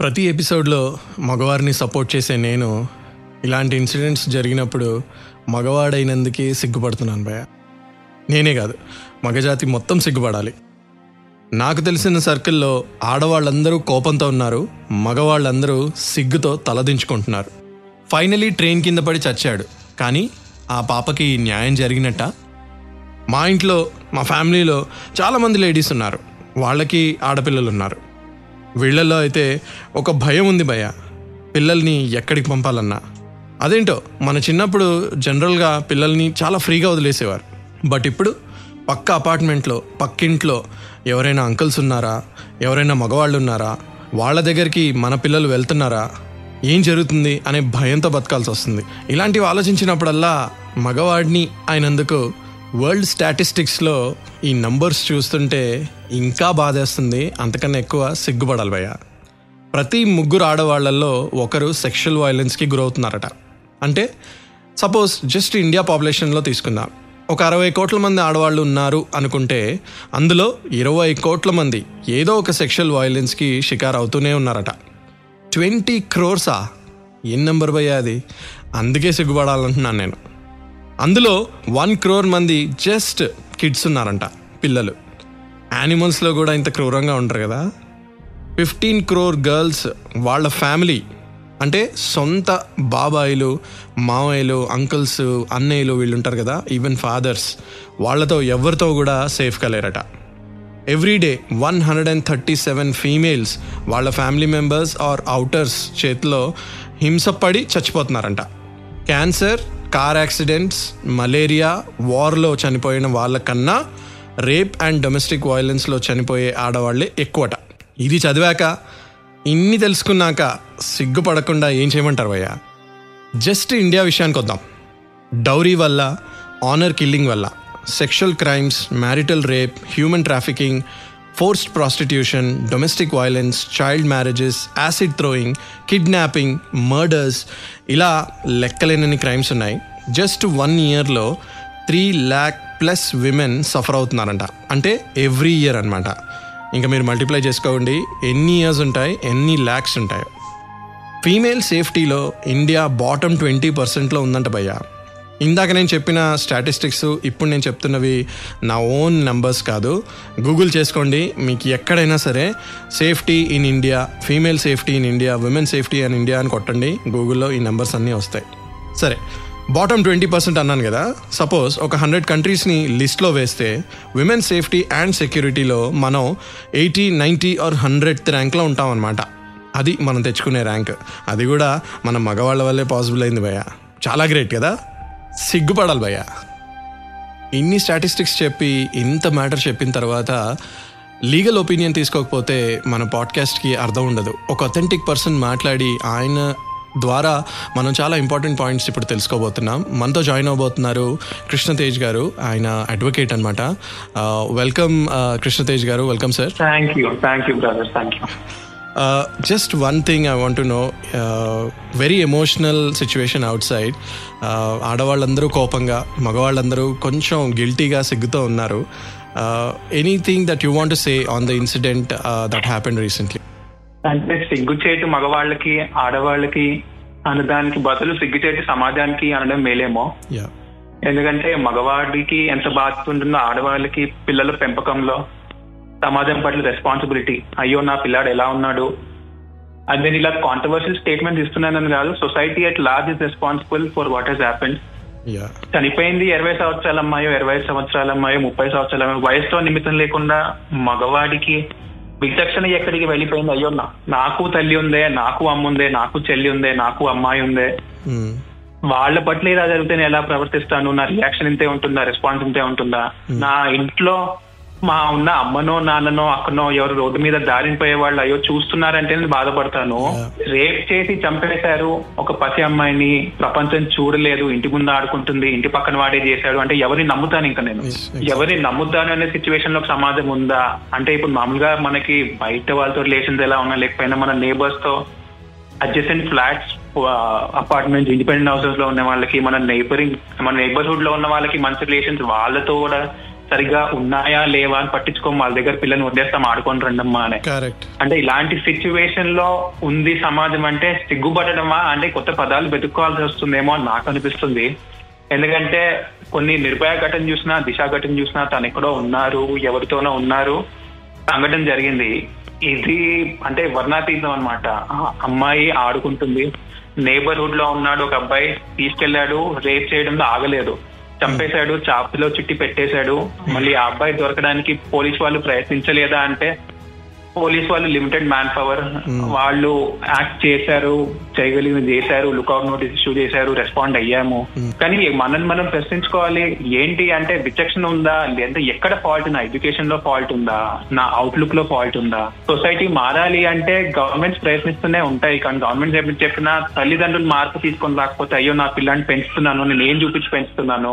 ప్రతి ఎపిసోడ్లో మగవారిని సపోర్ట్ చేసే నేను ఇలాంటి ఇన్సిడెంట్స్ జరిగినప్పుడు మగవాడైనందుకే సిగ్గుపడుతున్నాను భయ నేనే కాదు మగజాతి మొత్తం సిగ్గుపడాలి. నాకు తెలిసిన సర్కిల్లో ఆడవాళ్ళందరూ కోపంతో ఉన్నారు మగవాళ్ళందరూ సిగ్గుతో తలదించుకుంటున్నారు. ఫైనలీ ట్రైన్ కింద పడి చచ్చాడు కానీ ఆ పాపకి న్యాయం జరిగినట్ట. మా ఇంట్లో మా ఫ్యామిలీలో చాలామంది లేడీస్ ఉన్నారు వాళ్ళకి ఆడపిల్లలు ఉన్నారు. వీళ్ళల్లో అయితే ఒక భయం ఉంది భయ పిల్లల్ని ఎక్కడికి పంపాలన్నా. అదేంటో మన చిన్నప్పుడు జనరల్గా పిల్లల్ని చాలా ఫ్రీగా వదిలేసేవారు. బట్ ఇప్పుడు పక్క అపార్ట్మెంట్లో పక్కింట్లో ఎవరైనా అంకుల్స్ ఉన్నారా? ఎవరైనా మగవాళ్ళు ఉన్నారా? వాళ్ళ దగ్గరికి మన పిల్లలు వెళ్తున్నారా? ఏం జరుగుతుంది అనే భయంతో బతకాల్సి వస్తుంది. ఇలాంటివి ఆలోచించినప్పుడల్లా మగవాడిని అయినందుకు వరల్డ్ స్టాటిస్టిక్స్లో ఈ నంబర్స్ చూస్తుంటే ఇంకా బాధేస్తుంది. అంతకన్నా ఎక్కువ సిగ్గుపడాలి భయ్య. ప్రతి ముగ్గురు ఆడవాళ్ళలో ఒకరు సెక్షువల్ వైలెన్స్కి గురవుతున్నారట. అంటే సపోజ్ జస్ట్ ఇండియా పాపులేషన్లో తీసుకుందాం. ఒక అరవై కోట్ల మంది ఆడవాళ్ళు ఉన్నారు అనుకుంటే అందులో ఇరవై కోట్ల మంది ఏదో ఒక సెక్షువల్ వైలెన్స్కి షికార్ అవుతూనే ఉన్నారట. ట్వంటీ క్రోర్సా? ఏం నెంబర్ భయ్యా అది? అందుకే సిగ్గుపడాలంటున్నాను నేను. అందులో వన్ క్రోర్ మంది జస్ట్ కిడ్స్ ఉన్నారంట పిల్లలు. యానిమల్స్లో కూడా ఇంత క్రూరంగా ఉంటారు కదా. ఫిఫ్టీన్ క్రోర్ గర్ల్స్ వాళ్ళ ఫ్యామిలీ అంటే సొంత బాబాయిలు మావయ్యలు అంకుల్స్ అన్నయ్యలు వీళ్ళు ఉంటారు కదా ఈవెన్ ఫాదర్స్ వాళ్ళతో ఎవరితో కూడా సేఫ్గా లేరట. Everyday one hundred and thirty seven females వాళ్ళ ఫ్యామిలీ మెంబర్స్ ఆర్ అవుటర్స్ చేతిలో హింసపడి చచ్చిపోతున్నారంట. క్యాన్సర్ కార్ యాక్సిడెంట్స్ మలేరియా వార్లో చనిపోయిన వాళ్ళకన్నా రేప్ అండ్ డొమెస్టిక్ వయలెన్స్లో చనిపోయే ఆడవాళ్ళే ఎక్కువట. ఇది చదివాక ఇన్ని తెలుసుకున్నాక సిగ్గుపడకుండా ఏం చేయమంటారు భయ్య? జస్ట్ ఇండియా విషయానికి వద్దాం. డౌరీ వల్ల ఆనర్ కిల్లింగ్ వల్ల sexual crimes marital rape human trafficking forced prostitution domestic violence child marriages acid throwing kidnapping murders ఇలా లెక్కలేనని క్రైమ్స్ ఉన్నాయి. జస్ట్ వన్ ఇయర్లో three lakh plus women suffer అవుతున్నారంట. అంటే ఎవ్రీ ఇయర్ అనమాట ఇంకా మీరు మల్టిప్లై చేసుకోండి. ఎన్ని ఇయర్స్ ఉంటాయి? ఎన్ని ల్యాక్స్ ఉంటాయి? ఫీమేల్ సేఫ్టీలో ఇండియా బాటమ్ ట్వంటీ పర్సెంట్లో ఉందంట భయ్యా. ఇందాక నేను చెప్పిన స్టాటిస్టిక్స్ ఇప్పుడు నేను చెప్తున్నవి నా ఓన్ నెంబర్స్ కాదు. గూగుల్ చేసుకోండి మీకు ఎక్కడైనా సరే safety in India female safety in India women safety in India అని కొట్టండి. గూగుల్లో ఈ నెంబర్స్ అన్నీ వస్తాయి. సరే బాటమ్ ట్వంటీ పర్సెంట్ అన్నాను కదా. సపోజ్ ఒక హండ్రెడ్ కంట్రీస్ని లిస్ట్లో వేస్తే విమెన్ సేఫ్టీ అండ్ సెక్యూరిటీలో మనం ఎయిటీ నైంటీ ఆర్ హండ్రెడ్ ర్యాంక్లో ఉంటాం అనమాట అది మనం తెచ్చుకునే ర్యాంక్ అది కూడా మన మగవాళ్ళ వల్లే పాసిబుల్ అయింది భయ చాలా గ్రేట్ కదా? సిగ్గుపడాలి భయ్య. ఇన్ని స్టాటిస్టిక్స్ చెప్పి ఇంత మ్యాటర్ చెప్పిన తర్వాత లీగల్ ఒపీనియన్ తీసుకోకపోతే మన పాడ్కాస్ట్కి అర్థం ఉండదు. ఒక అథెంటిక్ పర్సన్ మాట్లాడి ఆయన ద్వారా మనం చాలా ఇంపార్టెంట్ పాయింట్స్ ఇప్పుడు తెలుసుకోబోతున్నాం. మనతో జాయిన్ అవబోతున్నారు కృష్ణతేజ్ గారు. ఆయన అడ్వకేట్ అనమాట వెల్కమ్ కృష్ణతేజ్ గారు. Welcome sir. Thank you thank you brother. Thank you just one thing I want to know very emotional situation outside ఆడవాళ్ళందరూ కోపంగా మగవాళ్ళందరూ కొంచెం గిల్టీగా సిగ్గుతో ఉన్నారు. Anything that you want say on the incident that happen recently అంటే సిగ్గుచేటు మగవాళ్ళకి ఆడవాళ్ళకి అనడానికి బదులు సిగ్గుచేటు సమాజానికి అనడం మేలేమో. ఎందుకంటే మగవాడికి ఎంత బాధ్యత ఉంటుందో ఆడవాళ్ళకి పిల్లల పెంపకంలో సమాజం పట్ల రెస్పాన్సిబిలిటీ అయ్యో నా పిల్లాడు ఎలా ఉన్నాడు? అది నేను ఇలా కాంట్రవర్షియల్ స్టేట్మెంట్ ఇస్తున్నానని కాదు society at large is responsible for what has happened చనిపోయింది ఇరవై సంవత్సరాల అమ్మాయో ఇరవై ఐదు సంవత్సరాల అమ్మాయో ముప్పై సంవత్సరాల అమ్మాయో వయసుతో నిమిత్తం లేకుండా మగవాడికి విచక్షణ ఎక్కడికి వెళ్ళిపోయింది? అయ్యో నాకు తల్లి ఉందే నాకు అమ్మ ఉందే నాకు చెల్లి ఉందే నాకు అమ్మాయి ఉందే. వాళ్ళ పట్ల ఇలా జరిగితే నేను ఎలా ప్రవర్తిస్తాను? నా రియాక్షన్ ఇంతే ఉంటుందా? రెస్పాన్స్ ఇంతే ఉంటుందా? నా ఇంట్లో మా ఉన్న అమ్మనో నాన్ననో అక్కనో ఎవరు రోడ్డు మీద దారిని పోయే వాళ్ళు అయ్యో చూస్తున్నారంటే నేను బాధపడతాను. రేప్ చేసి చంపేశారు ఒక పసి అమ్మాయిని. ప్రపంచం చూడలేదు. ఇంటి ముందు ఆడుకుంటుంది. ఇంటి పక్కన వాడే చేశాడు అంటే ఎవరిని నమ్ముతాను ఇంకా నేను. ఎవరిని నమ్ముతాను అనే సిచ్యువేషన్లో సమాజం ఉందా? అంటే ఇప్పుడు మామూలుగా మనకి బయట వాళ్ళతో రిలేషన్స్ ఎలా ఉన్నా లేకపోయినా మన నేబర్స్తో అడ్జసెంట్ ఫ్లాట్స్ అపార్ట్మెంట్స్ ఇండిపెండెంట్ హౌసెస్లో ఉన్న వాళ్ళకి మన నైబరింగ్ మన నైబర్హుడ్లో ఉన్న వాళ్ళకి మంచి రిలేషన్స్ వాళ్ళతో కూడా సరిగా ఉన్నాయా లేవా అని పట్టించుకోము. వాళ్ళ దగ్గర పిల్లల్ని వదిలేస్తాం ఆడుకొని రండమ్మా అని. అంటే ఇలాంటి సిచ్యువేషన్లో ఉంది సమాజం అంటే సిగ్గుపడడమా? అంటే కొత్త పదాలు వెతుక్కోవాల్సి వస్తుందేమో అని నాకు అనిపిస్తుంది. ఎందుకంటే కొన్ని నిర్భయ ఘటన చూసినా దిశ ఘటన చూసినా తను ఎక్కడో ఉన్నారు ఎవరితోనో ఉన్నారు. సంఘటన జరిగింది. ఇది అంటే వర్ణాతీతం అనమాట అమ్మాయి ఆడుకుంటుంది. నేబర్హుడ్లో ఉన్నాడు ఒక అబ్బాయి తీసుకెళ్ళాడు రేప్ చేయడంలో ఆగలేదు. చంపేశాడు చాపులో చుట్టి పెట్టేశాడు. మళ్ళీ ఆ అబ్బాయి దొరకడానికి పోలీస్ వాళ్ళు ప్రయత్నించలేదా అంటే పోలీస్ వాళ్ళు లిమిటెడ్ మ్యాన్ పవర్. వాళ్ళు యాక్ట్ చేశారు చేయగలిగింది చేశారు లుకౌట్ నోటీస్ ఇష్యూ చేశారు రెస్పాండ్ అయ్యాము. కానీ మనల్ని మనం ప్రశ్నించుకోవాలి ఏంటి అంటే విచక్షణ ఉందా? లేదా ఎక్కడ ఫాల్ట్ నా? ఎడ్యుకేషన్లో ఫాల్ట్ ఉందా? నా అవుట్లుక్లో ఫాల్ట్ ఉందా? సొసైటీ మారాలి అంటే గవర్నమెంట్స్ ప్రయత్నిస్తూనే ఉంటాయి. కానీ గవర్నమెంట్ చెప్పి చెప్పిన తల్లిదండ్రులు మార్పు తీసుకొని రాకపోతే అయ్యో నా పిల్లాన్ని పెంచుతున్నాను నేను ఏం చూపించి పెంచుతున్నాను?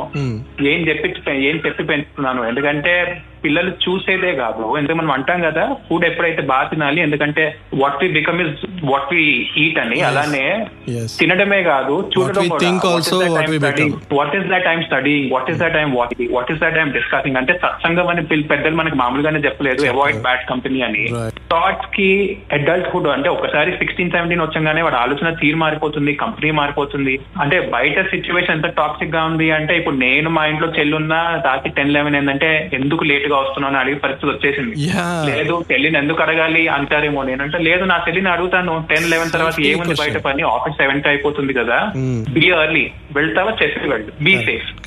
ఏం చెప్పి ఏం చెప్పి పెంచుతున్నాను? ఎందుకంటే పిల్లలు చూసేదే కాదు. ఎందుకంటే మనం అంటాం కదా ఫుడ్ ఎప్పుడైతే బాగా తినాలి ఎందుకంటే what we become is what we eat అని. అలానే తినడమే కాదు చూడడం. What is that time studying what is that time watching what is that time discussing అంటే సత్సంగం అని పెద్దలు మనకి మామూలుగానే చెప్పలేదు. అవాయిడ్ బ్యాడ్ కంపెనీ అని. థాట్స్కి అడల్ట్ హుడ్ అంటే ఒకసారి సిక్స్టీన్ సెవెంటీన్ వచ్చంగానే వాడు ఆలోచన తీరు మారిపోతుంది కంపెనీ మారిపోతుంది. అంటే బయట సిచ్యువేషన్ ఎంత టాక్సిక్గా ఉంది అంటే ఇప్పుడు నేను మా ఇంట్లో చెల్లున్నా రాత్రి టెన్ లెవెన్ ఏంటంటే ఎందుకు లేట్ గా వస్తున్నాను అడిగే పరిస్థితి వచ్చేసింది. లేదు చెల్లిని ఎందుకు అడగాలి అంటారేమో నేనంటే లేదు నా చెల్లిని అడుగుతాను. టెన్ లెవెన్ తర్వాత ఏముంది బయట. పని? ఆఫీస్ సెవెన్కి అయిపోతుంది కదా. Hmm. బీ ఎర్లీ వెళ్తావా? చెప్పి వెళ్ళు. బీ సేఫ్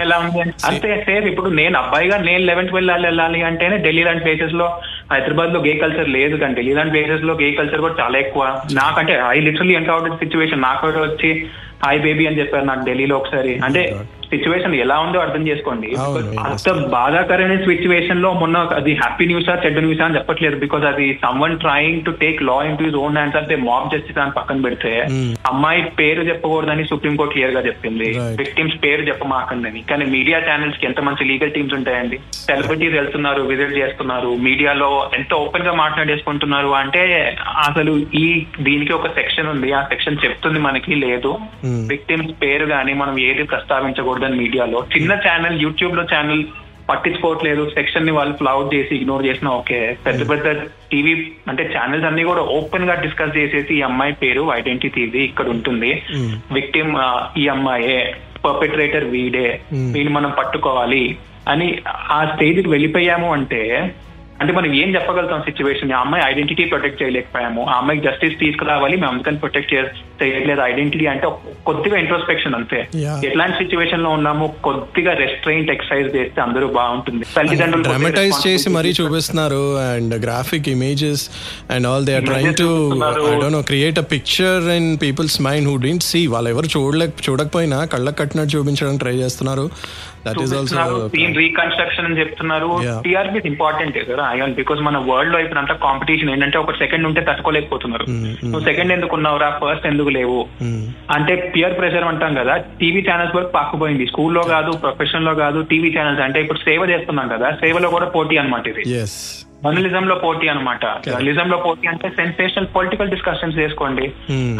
ఎలా ఉంది? అంటే- అంతే సేఫ్ ఇప్పుడు నేను అబ్బాయిగా నేను లెవెన్త్ వెళ్ళాలి వెళ్ళాలి అంటేనే ఢిల్లీ లాంటి ప్లేసెస్లో హైదరాబాద్లో గే కల్చర్ లేదు కానీ ఢిల్లీ లాంటి ప్లేసెస్లో గే కల్చర్ కూడా చాలా ఎక్కువ. నాకంటే ఐ లిటరలీ ఎన్కౌంటర్ సిచ్యువేషన్ నాకు వచ్చి హాయ్ బేబీ అని చెప్పారు నాకు ఢిల్లీలో ఒకసారి. అంటే సిచ్యువేషన్ ఎలా ఉందో అర్థం చేసుకోండి. అంత బాధాకరమైన సిచ్యువేషన్లో మొన్న అది హ్యాపీ న్యూసా చెడ్డ న్యూసా అని చెప్పట్లేదు. బికాస్ అది someone trying to take law into own hands అంటే మాబ్ జస్టిస్ అని పక్కన పెడితే Hmm. అమ్మాయి పేరు చెప్పకూడదని సుప్రీంకోర్టు క్లియర్గా చెప్పింది. విక్టిమ్స్ పేరు చెప్పమాకండి కానీ మీడియా ఛానల్స్కి ఎంత మంచి లీగల్ టీమ్స్ ఉంటాయండి? సెలబ్రిటీస్ వెళ్తున్నారు విజిట్ చేస్తున్నారు. మీడియాలో ఎంత ఓపెన్గా మాట్లాడేసుకుంటున్నారు అంటే అసలు ఈ దీనికి ఒక సెక్షన్ ఉంది. ఆ సెక్షన్ చెప్తుంది మనకి లేదు. Hmm. విక్టిమ్స్ పేరు గానీ మనం ఏది ప్రస్తావించకూడదని మీడియాలో చిన్న ఛానల్ యూట్యూబ్లో ఛానల్ పట్టించుకోవట్లేదు. సెక్షన్ని వాళ్ళు ఫ్లౌట్ చేసి ఇగ్నోర్ చేసినా ఓకే. పెద్ద పెద్ద టీవీ అంటే ఛానల్స్ అన్ని కూడా ఓపెన్గా డిస్కస్ చేసేసి ఈ అమ్మాయి పేరు ఐడెంటిటీ ఇది ఇక్కడ ఉంటుంది. Hmm. విక్టిమ్ ఈ అమ్మాయే పర్పెట్రేటర్ వీడే Hmm. వీడిని మనం పట్టుకోవాలి అని ఆ స్టేజ్ వెళ్ళిపోయాము అంటే అంటే మనం ఏం చెప్పగలుగుతాం సిచ్యువేషన్ ఆ అమ్మాయి ఐడెంటిటీ ప్రొటెక్ట్ చేయలేకపోయాము. ఆ అమ్మాయికి జస్టిస్ తీసుకురావాలి మేము అందుకని ప్రొటెక్ట్ చేయట్లేదు ఐడెంటిటీ అంటే కొద్దిగా ఇంట్రోస్పెక్షన్ అంతే. ఎట్లాంటి సిచ్యువేషన్లో ఉన్నాము కొద్దిగా రెస్ట్రైంట్ ఎక్సర్సైజ్ చేస్తే అందరూ బాగుంటుంది. తల్లిదండ్రులు డ్రామటైజ్ చేసి మరీ చూపిస్తున్నారు and graphic images and all they are trying to చూపిస్తున్నారు. I don't know create a picture in people's mind who didn't see వాళ్ళు ఎవరు చూడలేక చూడకపోయినా కళ్ళకు కట్టినట్టు చూపించడానికి ట్రై చేస్తున్నారు. That is also scene reconstruction అని చెప్తున్నారు. టీఆర్పీ ఇంపార్టెంట్ కదా బికాస్ మన వరల్డ్లో ఇప్పుడు అంతా కాంపిటీషన్ ఏంటంటే ఒక సెకండ్ ఉంటే తట్టుకోలేకపోతున్నారు. Mm, mm. నువ్వు సెకండ్ ఎందుకు ఉన్నావురా ఫస్ట్ ఎందుకు లేవు? అంటే పియర్ ప్రెషర్ అంటాం కదా టీవీ ఛానల్స్ వరకు పాకుపోయింది. స్కూల్లో కాదు ప్రొఫెషన్లో కాదు టీవీ ఛానల్స్ అంటే ఇప్పుడు సేవ చేస్తున్నాం కదా సేవలో కూడా పోటీ అనమాట ఇది. జర్నలిజం లో పోటీ అనమాట జర్నలిజం లో పోటీ అంటే సెన్సేషనల్ పొలిటికల్ డిస్కషన్స్ చేసుకోండి.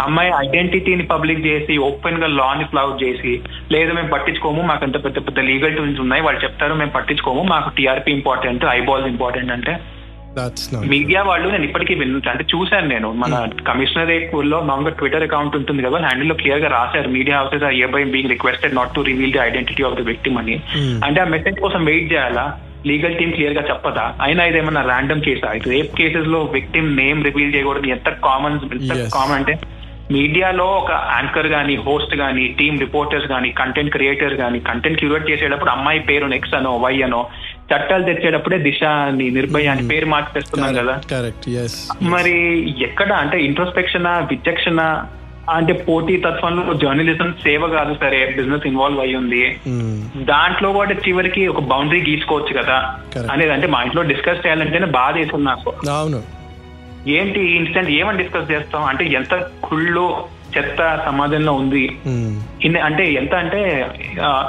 అమ్మాయి ఐడెంటిటీని పబ్లిక్ చేసి ఓపెన్గా లా ని ఫ్లౌట్ చేసి లేదు మేము పట్టించుకోము మాకు అంత పెద్ద పెద్ద లీగల్ టూల్స్ ఉన్నాయి వాళ్ళు చెప్తారు మేము పట్టించుకోము మాకు టీఆర్పీ ఇంపార్టెంట్ ఐబాల్ ఇంపార్టెంట్ అంటే మీడియా వాళ్ళు నేను ఇప్పటికీ అంటే చూశాను నేను. మన కమిషనరేట్లో మామూలుగా ట్విట్టర్ అకౌంట్ ఉంటుంది కదా హ్యాండిల్లో క్లియర్గా రాశారు. Media houses are hereby being requested not to reveal the identity of the victim అని. Hmm. అంటే ఆ మెసేజ్ కోసం వెయిట్ చేయాలా? లీగల్ టీమ్ క్లియర్గా చెప్పదా? అయినా ఇదేమన్నా ర్యాండమ్ కేసా ఇది రేప్ కేసెస్లో విక్టిమ్ నేమ్ రివీల్ చేయకూడదు. ఎంత కామన్ ఎంత. కామన్ అంటే మీడియాలో ఒక యాంకర్ గానీ హోస్ట్ గానీ టీమ్ రిపోర్టర్స్ గానీ కంటెంట్ క్రియేటర్ గానీ కంటెంట్ క్యూరేట్ చేసేటప్పుడు అమ్మాయి పేరు నెక్స్ అనో వై అనో చట్టాలు తెచ్చేటప్పుడే దిశ అని నిర్భయ అని పేరు మార్చి తెస్తున్నాం కదా. మరి ఎక్కడ అంటే ఇంట్రోస్పెక్షన్ విచక్షణ అంటే పోటీ తత్వంలో జర్నలిజం సేవ కాదు సరే బిజినెస్ ఇన్వాల్వ్ అయి ఉంది. దాంట్లో కూడా చివరికి ఒక బౌండరీ గీసుకోవచ్చు కదా. అనేది అంటే మా ఇంట్లో డిస్కస్ చేయాలంటేనే బాధ వేస్తుంది నాకు. ఏంటి ఇన్సిడెంట్ ఏమని డిస్కస్ చేస్తాం? అంటే ఎంత కుళ్ళు చెత్త సమాజంలో ఉంది. Hmm. ఇన్ అంటే ఎంత అంటే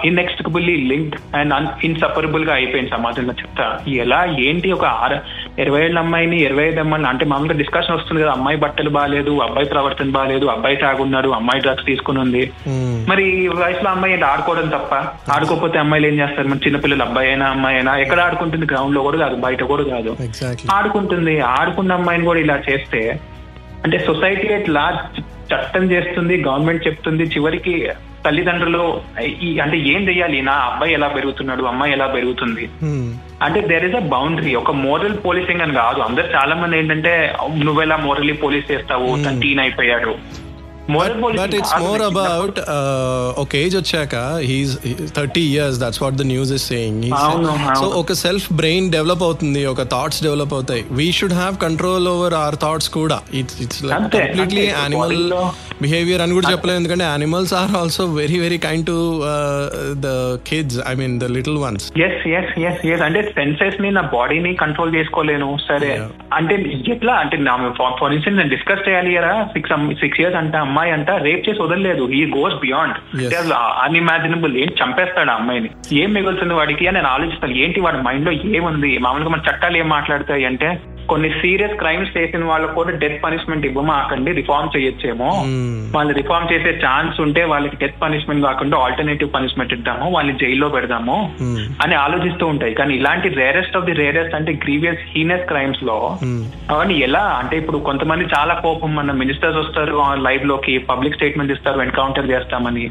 ఇన్ఎక్స్టికబుల్లీ లింక్డ్ అండ్ ఇన్సపరబుల్గా అయిపోయింది సమాజంలో చెత్త. ఎలా ఏంటి ఒక ఆర ఇరవై ఏళ్ళ అమ్మాయిని ఇరవై ఐదు అమ్మాయిని అంటే మామూలుగా డిస్కషన్ వస్తుంది కదా అమ్మాయి బట్టలు బాగాలేదు అబ్బాయి ప్రవర్తన బాగాలేదు అబ్బాయి తాగున్నాడు అమ్మాయి డ్రగ్స్ తీసుకుని ఉంది. మ్మ్. మరి వయసులో అమ్మాయి ఏంటి ఆడుకోవడం తప్ప? ఆడుకోకపోతే అమ్మాయిలు ఏం చేస్తారు? మరి చిన్నపిల్లలు అబ్బాయి అయినా అమ్మాయి అయినా ఎక్కడ ఆడుకుంటుంది? గ్రౌండ్లో కూడా కాదు బయట కూడా కాదు. ఆడుకుంటుంది. ఆడుకున్న అమ్మాయిని కూడా ఇలా చేస్తే అంటే సొసైటీ ఎట్లా చట్టం చేస్తుంది గవర్నమెంట్ చెప్తుంది. చివరికి తల్లిదండ్రులు ఈ అంటే ఏం చెయ్యాలి? నా అబ్బాయి ఎలా పెరుగుతున్నాడు? అమ్మాయి ఎలా పెరుగుతుంది? మ్మ్. అంటే దేర్ ఇస్ అ బౌండరీ ఒక మోరల్ పోలీసింగ్ అని కాదు. అందరు చాలా మంది ఏంటంటే నువ్వెలా మోరల్లీ పోలీస్ చేస్తావు? తను టీన్ అయిపోయాడు. Moral but it's more about ఒక ఏజ్ వచ్చాక he's thirty years that's what the news is saying. So ఒక సెల్ఫ్ బ్రెయిన్ డెవలప్ అవుతుంది ఒక థాట్స్ డెవలప్ అవుతాయి we should have control over our thoughts కూడా it's it's like completely. Animal behaviour అని కూడా చెప్పలేదు ఎందుకంటే animals are also very very kind to the kids I mean the little ones yes yes yes yes అంటే సెన్సెస్ని నా బాడీని control చేసుకోలేను సరే. అంటే ఎట్లా అంటే ఫర్ ఇన్స్టెన్స్ నేను డిస్కస్ చేయాలి కదా సిక్స్ సిక్స్ ఇయర్స్ అంటే అమ్మాయి అంట రేప్ చేసి వదలలేదు. ఈ గోస్ బియాండ్. అన్ఇమాజినబుల్ ఏం చంపేస్తాడు ఆ అమ్మాయిని? ఏం మిగులుతుంది వాడికి? అని నేను ఆలోచిస్తాను. ఏంటి వాడి మైండ్లో ఏముంది? మామూలుగా మన చట్టాలు ఏం మాట్లాడతాయి అంటే కొన్ని సీరియస్ క్రైమ్స్ చేసిన వాళ్ళకు కూడా డెత్ పనిష్మెంట్ ఇవ్వమాకండి రిఫార్మ్ చేయొచ్చేమో Hmm. వాళ్ళు రిఫార్మ్ చేసే ఛాన్స్ ఉంటే వాళ్ళకి డెత్ పనిష్మెంట్ కాకుండా ఆల్టర్నేటివ్ పనిష్మెంట్ ఇద్దాము వాళ్ళని జైల్లో పెడదాము Hmm. అని ఆలోచిస్తూ ఉంటాయి కానీ ఇలాంటి రేరెస్ట్ ఆఫ్ ది రేరెస్ట్ అంటే గ్రీవియస్ హీనెస్ క్రైమ్స్లో Hmm. అవన్నీ ఎలా అంటే ఇప్పుడు కొంతమంది చాలా కోపం మన మినిస్టర్స్ వస్తారు లైవ్లోకి పబ్లిక్ స్టేట్మెంట్ ఇస్తారు ఎన్కౌంటర్ చేస్తామని.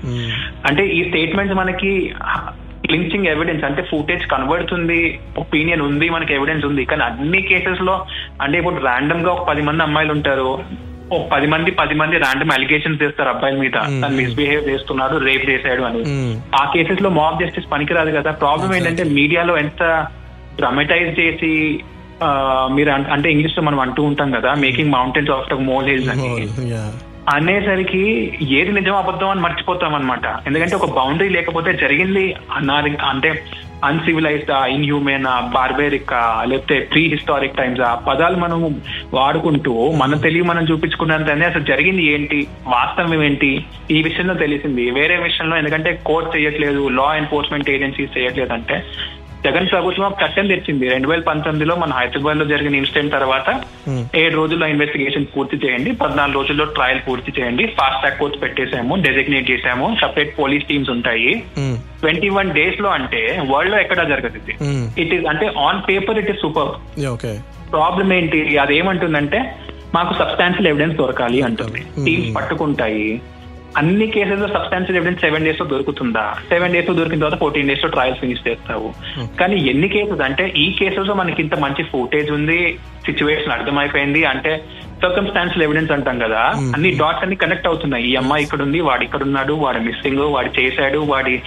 అంటే ఈ స్టేట్మెంట్స్ మనకి క్లించింగ్ ఎవిడెన్స్ అంటే ఫుటేజ్ కనబడుతుంది ఒపీనియన్ ఉంది మనకి ఎవిడెన్స్ ఉంది. కానీ అన్ని కేసెస్లో అంటే ఇప్పుడు ర్యాండమ్గా ఒక పది మంది అమ్మాయిలు ఉంటారు. ఒక పది మంది పది మంది ర్యాండమ్ అలిగేషన్స్ చేస్తారు అబ్బాయిల మీద. తను మిస్బిహేవ్ చేస్తున్నాడు రేప్ చేశాడు అని. ఆ కేసెస్లో మాబ్ జస్టిస్ పనికిరాదు కదా. ప్రాబ్లం ఏంటంటే మీడియాలో ఎంత డ్రమటైజ్ చేసి మీరు అంటే ఇంగ్లీష్లో మనం అంటూ ఉంటాం కదా making mountains of molehills అని. అనేసరికి ఏది నిజం అబద్ధం అని మర్చిపోతాం అనమాట ఎందుకంటే ఒక బౌండరీ లేకపోతే జరిగింది అన్నారు అంటే అన్సివిలైజ్డ్ ఇన్హ్యూమెన్ బార్బేరిక్ లేకపోతే ప్రీ హిస్టారిక్ టైమ్స్ ఆ పదాలు మనం వాడుకుంటూ మన తెలివి మనం చూపించుకున్నంతనే అసలు జరిగింది ఏంటి? వాస్తవం ఏంటి? ఈ విషయంలో తెలిసింది. వేరే విషయంలో ఎందుకంటే కోర్ట్ చేయట్లేదు లా ఎన్ఫోర్స్మెంట్ ఏజెన్సీస్ చేయట్లేదు అంటే జగన్ ప్రభుత్వం ఒక చట్టం తెచ్చింది రెండు వేల పంతొమ్మిదిలో మన హైదరాబాద్లో జరిగిన ఇన్సిడెంట్ తర్వాత Hmm. ఏడు రోజుల్లో ఇన్వెస్టిగేషన్ పూర్తి చేయండి పద్నాలుగు రోజుల్లో ట్రయల్ పూర్తి చేయండి ఫాస్ట్ ట్రాక్ కోర్ట్స్ పెట్టేసాము డెసిగ్నేట్ చేసాము సపరేట్ పోలీస్ టీమ్స్ ఉంటాయి Hmm. ట్వంటీ వన్ డేస్లో అంటే వరల్డ్లో ఎక్కడ జరగదు ఇది Hmm. ఇట్ ఈస్ అంటే on paper it is super. Problem ఏంటి అది ఏమంటుందంటే మాకు సబ్స్టాన్షియల్ ఎవిడెన్స్ దొరకాలి అంటుంది Hmm. టీమ్స్ పట్టుకుంటాయి అన్ని కేసెస్లో సబ్స్టాన్షియల్ ఎవిడెన్స్ సెవెన్ డేస్లో దొరుకుతుందా? సెవెన్ డేస్లో దొరికిన తర్వాత ఫోర్టీన్ డేస్లో ట్రయల్స్ ఫినిష్ చేస్తావు. కానీ ఎన్ని కేసెస్ అంటే ఈ కేసెస్లో మనకి ఇంత మంచి ఫుటేజ్ ఉంది సిచ్యువేషన్ అర్థమైపోయింది అంటే సర్కమ్స్టాన్షియల్ ఎవిడెన్స్ అంటాం కదా. Hmm. అన్ని డాట్స్ అన్ని కనెక్ట్ అవుతున్నాయి. ఈ అమ్మాయి ఇక్కడ ఉంది వాడు ఇక్కడ ఉన్నాడు వాడు మిస్సింగ్ వాడు చేశాడు వాడి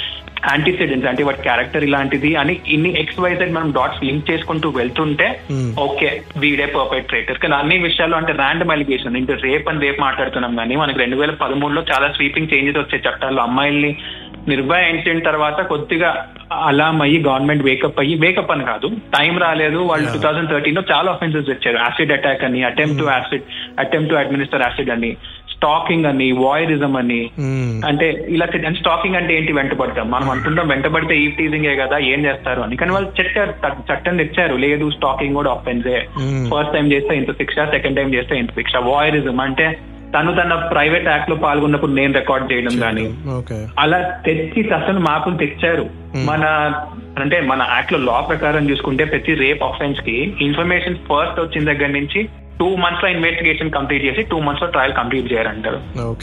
యాంటీసిడెంట్స్ అంటే వాడి క్యారెక్టర్ ఇలాంటిది అని ఇన్ని ఎక్స్ వైజెడ్ మనం డాట్స్ లింక్ చేసుకుంటూ వెళ్తుంటే Hmm. ఓకే వీడే పర్పెట్రేటర్ కానీ అన్ని విషయాలు అంటే ర్యాండమ్ అలిగేషన్ ఇంకా రేప్ అని రేప్ మాట్లాడుతున్నాం కానీ మనకి రెండు వేల పదమూడులో చాలా స్వీపింగ్ చేంజెస్ వచ్చే చట్టాల్లో. అమ్మాయిల్ని నిర్భయ ఇన్సిడెంట్ తర్వాత కొద్దిగా అలాం అయ్యి గవర్నమెంట్ వేకప్ అయ్యి వేకప్ అని కాదు టైం రాలేదు. వాళ్ళు. టూ థౌసండ్ థర్టీన్లో చాలా ఆఫెన్సెస్ వచ్చారు యాసిడ్ అటాక్ అని attempt to acid attempt to administer acid అని. స్టాకింగ్ అని వాయిరిజం అని. Hmm. అంటే ఇలా స్టాకింగ్ అంటే ఏంటి వెంటబడతాం మనం అంటుంటాం వెంటబడితే ఈ టీజింగే కదా ఏం చేస్తారు అని. కానీ వాళ్ళు చట్టారు చట్టం తెచ్చారు. లేదు స్టాకింగ్ కూడా ఆఫెన్సే Hmm. ఫస్ట్ టైం చేస్తే ఇంత శిక్ష సెకండ్ టైం చేస్తే ఇంత శిక్ష. వాయిరిజం అంటే తను తన ప్రైవేట్ యాక్ట్లో పాల్గొన్నప్పుడు నేను రికార్డ్ చేయడం కానీ. అలా తెచ్చి అసలు మార్పులు తెచ్చారు. మన అంటే మన యాక్ట్లో లా ప్రకారం చూసుకుంటే ప్రతి రేప్ ఆఫెన్స్కి ఇన్ఫర్మేషన్ ఫస్ట్ వచ్చిన దగ్గర నుంచి టూ మంత్స్లో ఇన్వెస్టిగేషన్ కంప్లీట్ చేసి టూ మంత్స్లో ట్రయల్ కంప్లీట్ చేయాలంటారు.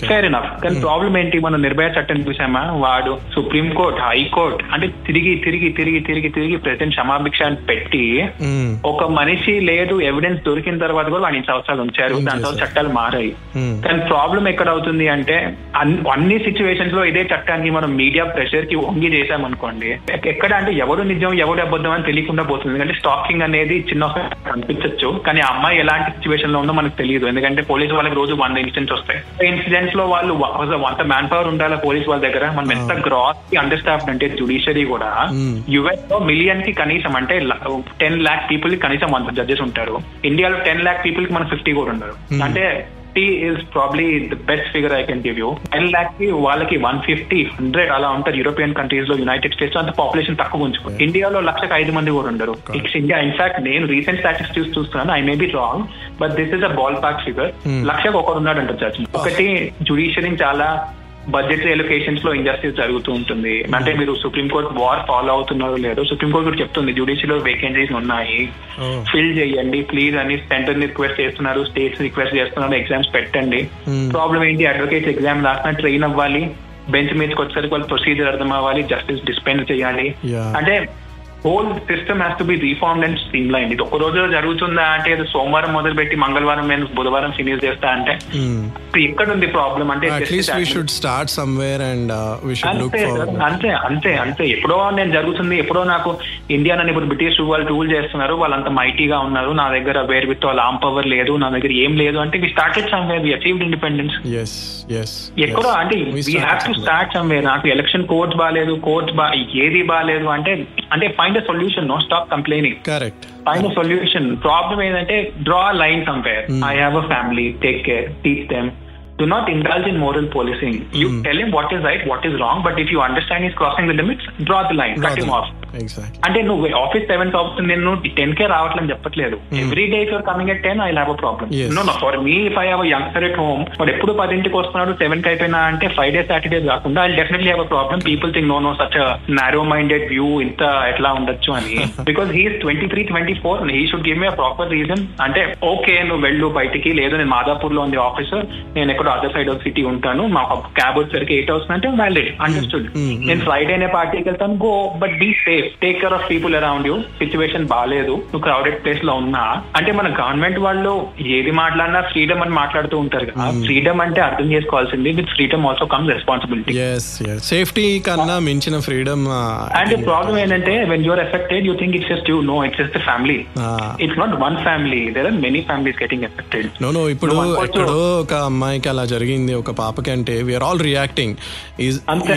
ఫేర్ ఎనఫ్ కానీ ప్రాబ్లం ఏంటి? మనం నిర్భయ చట్టం చూసామా? వాడు సుప్రీం కోర్ట్ హైకోర్ట్ అంటే తిరిగి తిరిగి తిరిగి తిరిగి తిరిగి ప్రెసిడెంట్ క్షమాభిక్ష అని పెట్టి Hmm. ఒక మనిషి లేదు ఎవిడెన్స్ దొరికిన తర్వాత కూడా వాడిని సంవత్సరాలు ఉంచారు. Hmm, దాని తర్వాత. చట్టాలు మారాయి. Hmm. కానీ ప్రాబ్లం ఎక్కడ అవుతుంది అంటే అన్- అన్ని సిచ్యువేషన్స్లో ఇదే చట్టాన్ని మనం మీడియా ప్రెషర్కి వంగి చేసామనుకోండి ఎక్- ఎక్కడ అంటే ఎవడు నిజం ఎవడు అబద్ధం అని తెలియకుండా పోతుంది. ఎందుకంటే స్టాకింగ్ అనేది చిన్న అనిపించవచ్చు కానీ అమ్మాయి ఎలాంటి సిచ్యువేషన్లో ఉందో మనకు తెలియదు. ఎందుకంటే పోలీసు వాళ్ళకి రోజు వంద ఇన్సిడెంట్స్ వస్తాయి. ఇన్సిడెంట్స్లో వాళ్ళు వ- అసలు అంత మ్యాన్ పవర్ ఉండాలి పోలీస్ వాళ్ళ దగ్గర? మనం ఎంత గ్రాస్కి అండర్స్టాఫ్డ్ అంటే జుడిషియరీ కూడా. యుఎస్లో మిలియన్కి కనీసం అంటే టెన్ లాక్ పీపుల్కి కనీసం వంద జడ్జెస్ ఉంటారు. ఇండియాలో టెన్ లాక్ పీపుల్కి మన ఫిఫ్టీ కూడా ఉండరు. అంటే fifty is probably the best figure I can give you ten ల్యాక్కి వాళ్ళకి వన్ ఫిఫ్టీ హండ్రెడ్ అలా ఉంటారు యూరోపియన్ కంట్రీస్లో యునైటెడ్ స్టేట్స్లో అంత పాపులేషన్ తక్కువ ఉంచుకో ఇండియాలో లక్షకు ఐదు మంది కూడా ఉండరు. ఇట్స్ ఇండియా ఇన్ఫాక్ట్ నేను రీసెంట్ స్టాటిస్టిక్స్ చూస్తున్నాను. I may be wrong but this is a ballpark figure లక్షకు ఒకరు ఉన్నాడు అంటారు చర్చ్ ఒకటి జుడిషియరీ చాలా బడ్జెటరీ ఎలొకేషన్స్లో ఇంజస్టిస్ జరుగుతూ ఉంటుంది అంటే మీరు సుప్రీం కోర్ట్ వార్ ఫాలో అవుతున్నారో లేదో సుప్రీం కోర్ట్ కూడా చెప్తుంది జుడిషియలో వేకెన్సీస్ ఉన్నాయి Oh. ఫిల్ చేయండి ప్లీజ్ అని సెంటర్ రిక్వెస్ట్ చేస్తున్నారు స్టేట్స్ రిక్వెస్ట్ చేస్తున్నారు ఎగ్జామ్స్ పెట్టండి Hmm. ప్రాబ్లం ఏంటి అడ్వకేట్స్ ఎగ్జామ్ రాసిన ట్రైన్ అవ్వాలి బెంచ్ మీదకి వచ్చేసరికి వాళ్ళు ప్రొసీజర్ అర్థం అవ్వాలి జస్టిస్ డిస్పెన్స్ చేయాలి. అంటే whole system has to be reformed and streamline ఇది ఒక రోజు జరుగుతుందా అంటే ఇది సోమవారం మొదలు పెట్టి మంగళవారం నేను బుధవారం ఫినిష్ చేస్తా అంటే ఇప్పుడు ఎక్కడ ఉంది ప్రాబ్లం అంటే లుక్ అంతే అంతే అంతే అంతే. ఎప్పుడో నేను జరుగుతుంది ఎప్పుడో నాకు ఇండియా నన్ను ఇప్పుడు బ్రిటిష్ వాళ్ళు టూల్ చేస్తున్నారు వాళ్ళంత మైటీగా ఉన్నారు నా దగ్గర వేర్ విత్ వాళ్ళ ఆమ్ పవర్ లేదు నా దగ్గర ఏం లేదు అంటే we started somewhere we achieved independence ఎక్కడో అంటే we have to start somewhere నాకు ఎలక్షన్ కోర్ట్స్ బాగాలేదు కోర్ట్స్ బా ఏది బాగాలేదు అంటే అంటే Find a solution no stop complaining correct find a solution problem ఏంటంటే draw line somewhere I have a family take care teach them do not indulge in moral policing. You tell him what is right, what is wrong, but if you understand he's crossing the limits, draw the line, cut him off. అంటే నువ్వు office seven అవుతుంది నేను ten కే రావట్లని చెప్పట్లేదు. Every day you're coming at ten I have a problem. No no for me if I have youngster at home వాడు ఎప్పుడు పదింటికి వస్తున్నాడు సెవెన్కి అయిపోయినా అంటే ఫ్రైడే సాటర్డే కాకుండా I definitely have a problem people think no no such narrow minded view ఇంత ఎట్లా ఉండొచ్చు అని. Because he's twenty three twenty four he should give me proper reason అంటే ఓకే నువ్వు వెళ్ళు బయటికి. లేదు నేను మాదాపూర్లో ఉంది ఆఫీస్ నేను ఎక్కడో అదర్ సైడ్ ఆఫ్ సిటీ ఉంటాను. మా క్యాబ్ వచ్చేసరికి ఎయిట్ అవర్స్ అంటే వ్యాలిడ్ అండర్స్టూడ్. నేను ఫ్రైడేనే పార్టీకి వెళ్తాను. Go but be safe take care of people around you situation బాగాలేదు నువ్వు క్రౌడెడ్ ప్లేస్లో ఉన్నా. అంటే మన గవర్నమెంట్ వాళ్ళు ఏది మాట్లాడినా ఫ్రీడమ్ అని మాట్లాడుతూ ఉంటారు కదా. ఫ్రీడమ్ అంటే అర్థం చేసుకోవాల్సింది. With freedom also comes responsibility safety కన్నా మించిన ఫ్రీడమ్ అండ్ ప్రాబ్లం ఏంటంటే when you're affected you think it's just you no it's just family it's not one family there are many families getting affected no no ఇప్పుడు. ఎక్కడో ఒక అమ్మాయికి అలా జరిగింది ఒక పాపకి అంటే we're all reacting.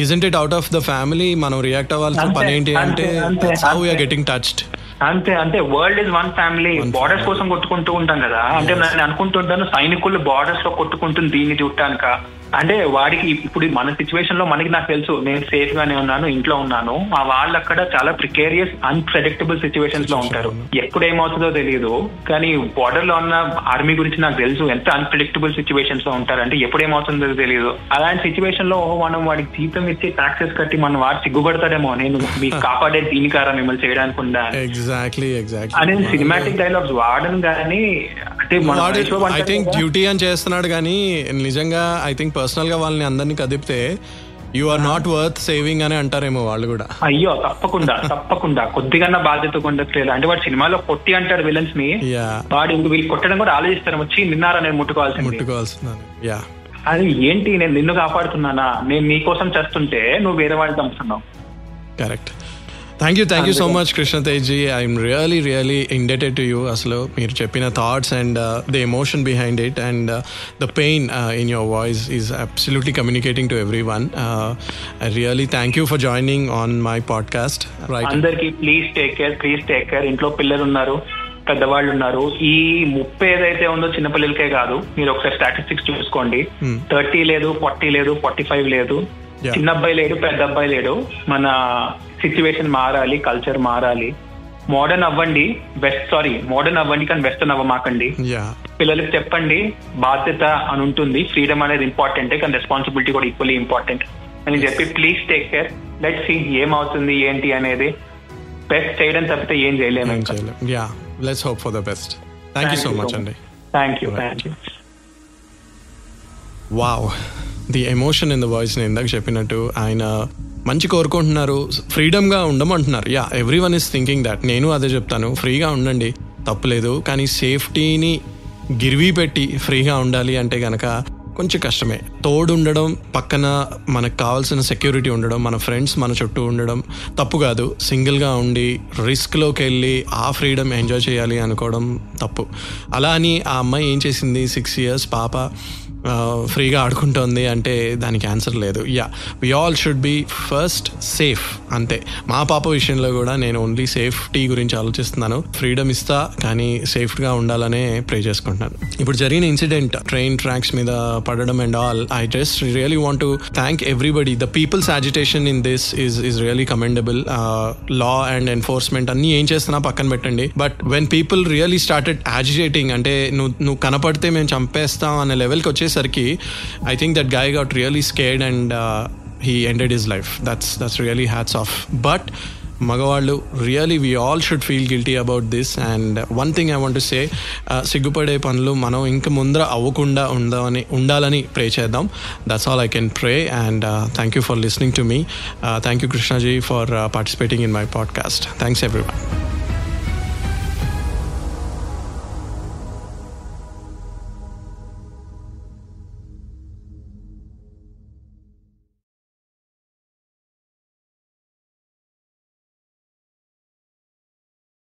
Isn't it out of the family మనం రియాక్ట్ అవ్వాల్సిన పని ఏంటి అంటే హౌ. గెటింగ్ టచ్డ్ అంతే. అంతే world is one family borders కోసం కొట్టుకుంటూ ఉంటాం కదా. అంటే నేను అనుకుంటుంటాను సైనికులు బార్డర్స్లో కొట్టుకుంటుంది దీన్ని చూడటానిక? అంటే వాడికి ఇప్పుడు మన సిచ్యువేషన్లో మనకి నాకు తెలుసు నేను సేఫ్ గానే ఉన్నాను ఇంట్లో ఉన్నాను. మా వాళ్ళు అక్కడ చాలా ప్రికేరియస్ అన్ప్రెడిక్టబుల్ సిచ్యువేషన్స్లో ఉంటారు. ఎప్పుడు ఏమవుతుందో తెలియదు కానీ బార్డర్లో ఉన్న ఆర్మీ గురించి నాకు తెలుసు ఎంత అన్ప్రెడిక్టబుల్ సిచ్యువేషన్స్లో ఉంటారు అంటే ఎప్పుడు ఏమవుతుందో తెలియదు అలాంటి సిచ్యువేషన్లో మనం వాడికి జీతం ఇచ్చి టాక్సెస్ కట్టి మన వాడు సిగ్గుపడతాడేమో నేను మీకు కాపాడే దీనికారా మిమ్మల్ని చేయడానికి ఉందా? అని. ఎగ్జాక్ట్లీ అని ఎగ్జాక్ట్లీ సినిమాటిక్ డైలాగ్స్ వాడను కానీ ఐ థింక్ డ్యూటీ అని చేస్తున్నాడు కానీ నిజంగా ఐ థింక్ పర్సనల్గా వాళ్ళని అందరినీ కదిపితే you are not worth saving అని అంటారేమో వాళ్ళు కూడా. అయ్యో తప్పకుండా తప్పకుండా. కొద్దిగా బాధ్యత ఉండట్లేదు అంటే వాడు సినిమాలో కొట్టి అంటాడు విలన్స్ని వాడు వీళ్ళు కొట్టడం కూడా ఆలోచిస్తారు. వచ్చి నిన్నారా నేను ముట్టుకోవాల్సింది? ముట్టుకోవాల్సిందని. యా అది ఏంటి? నేను నిన్ను కాపాడుతున్నానా? నేను నీ కోసం చేస్తుంటే నువ్వు వేరే వాళ్ళు చంపుతున్నావు. Correct thank you thank you so much Krishna Teji I'm really really indebted to you అసలు మీరు చెప్పిన thoughts and the emotion behind it and the pain in your voice is absolutely communicating to everyone I really thank you for joining on my podcast right అందరికి please take care please take care ఇంట్లో పిల్లలు ఉన్నారు పెద్దవాళ్ళు ఉన్నారు. ఈ ముప్పై ఏదైతే ఉందో చిన్నపిల్లలకే కాదు మీరు ఒకసారి స్టాటిస్టిక్స్ చూసుకోండి. Hmm. థర్టీ లేదు ఫార్టీ లేదు ఫార్టీ ఫైవ్ లేదు. చిన్న అబ్బాయి లేడు పెద్ద అబ్బాయి లేడు. మన సిచ్యువేషన్ మారాలి కల్చర్ మారాలి. మోడర్న్ అవ్వండి వెస్ట్ సారీ మోడర్న్ అవ్వండి కానీ వెస్టర్న్ అవ్వమాకండి. పిల్లలకి చెప్పండి బాధ్యత అని ఉంటుంది. ఫ్రీడమ్ అనేది ఇంపార్టెంట్ కానీ రెస్పాన్సిబిలిటీ కూడా ఈక్వల్లీ ఇంపార్టెంట్ అని చెప్పి please take care let see ఏమవుతుంది ఏంటి అనేది బెస్ట్ చేయడం తప్పితే ఏం చేయలేము ఏం చేయలేం. Yeah let's hope for the best thank you so much అండి thank you thank you wow the emotion in the voice నేను ఇందాక చెప్పినట్టు ఆయన మంచి కోరుకుంటున్నారు ఫ్రీడమ్గా ఉండమంటున్నారు. Yeah everyone is thinking that నేను అదే చెప్తాను. ఫ్రీగా ఉండండి. తప్పులేదు కానీ సేఫ్టీని గిరివి పెట్టి ఫ్రీగా ఉండాలి అంటే గనక కొంచెం కష్టమే. తోడు ఉండడం పక్కన మనకు కావాల్సిన సెక్యూరిటీ ఉండడం మన ఫ్రెండ్స్ మన చుట్టూ ఉండడం తప్పు కాదు. సింగిల్గా ఉండి రిస్క్లోకి వెళ్ళి ఆ ఫ్రీడమ్ ఎంజాయ్ చేయాలి అనుకోవడం తప్పు. అలా అని ఆ అమ్మాయి ఏం చేసింది? సిక్స్ ఇయర్స్ పాప ఫ్రీగా ఆడుకుంటోంది అంటే దానికి ఆన్సర్ లేదు. Yeah we all should be first safe అంతే. మా పాప విషయంలో కూడా నేను ఓన్లీ సేఫ్టీ గురించి ఆలోచిస్తున్నాను. ఫ్రీడమ్ ఇస్తా కానీ సేఫ్గా ఉండాలనే ప్రే చేసుకుంటున్నాను. ఇప్పుడు జరిగిన ఇన్సిడెంట్ ట్రైన్ ట్రాక్స్ మీద పడడం and all I just really want to thank everybody the peoples agitation in this is is really commendable law and enforcement అన్ని ఏం చేస్తున్నా పక్కన పెట్టండి. But when people really started agitating అంటే నువ్వు నువ్వు కనపడితే మేము చంపేస్తాం అనే లెవెల్కి వచ్చేసరికి I think that guy got really scared and he ended his life that's that's really hats off but మగవాళ్ళు really we all should feel guilty about this and one thing I want say సిగ్గుపడే పనులు మనం ఇంక ముందర అవ్వకుండా ఉండాలని ఉండాలని pray చేద్దాం that's all I can pray and thank you for listening to me thank you Krishnaji for participating in my podcast thanks everyone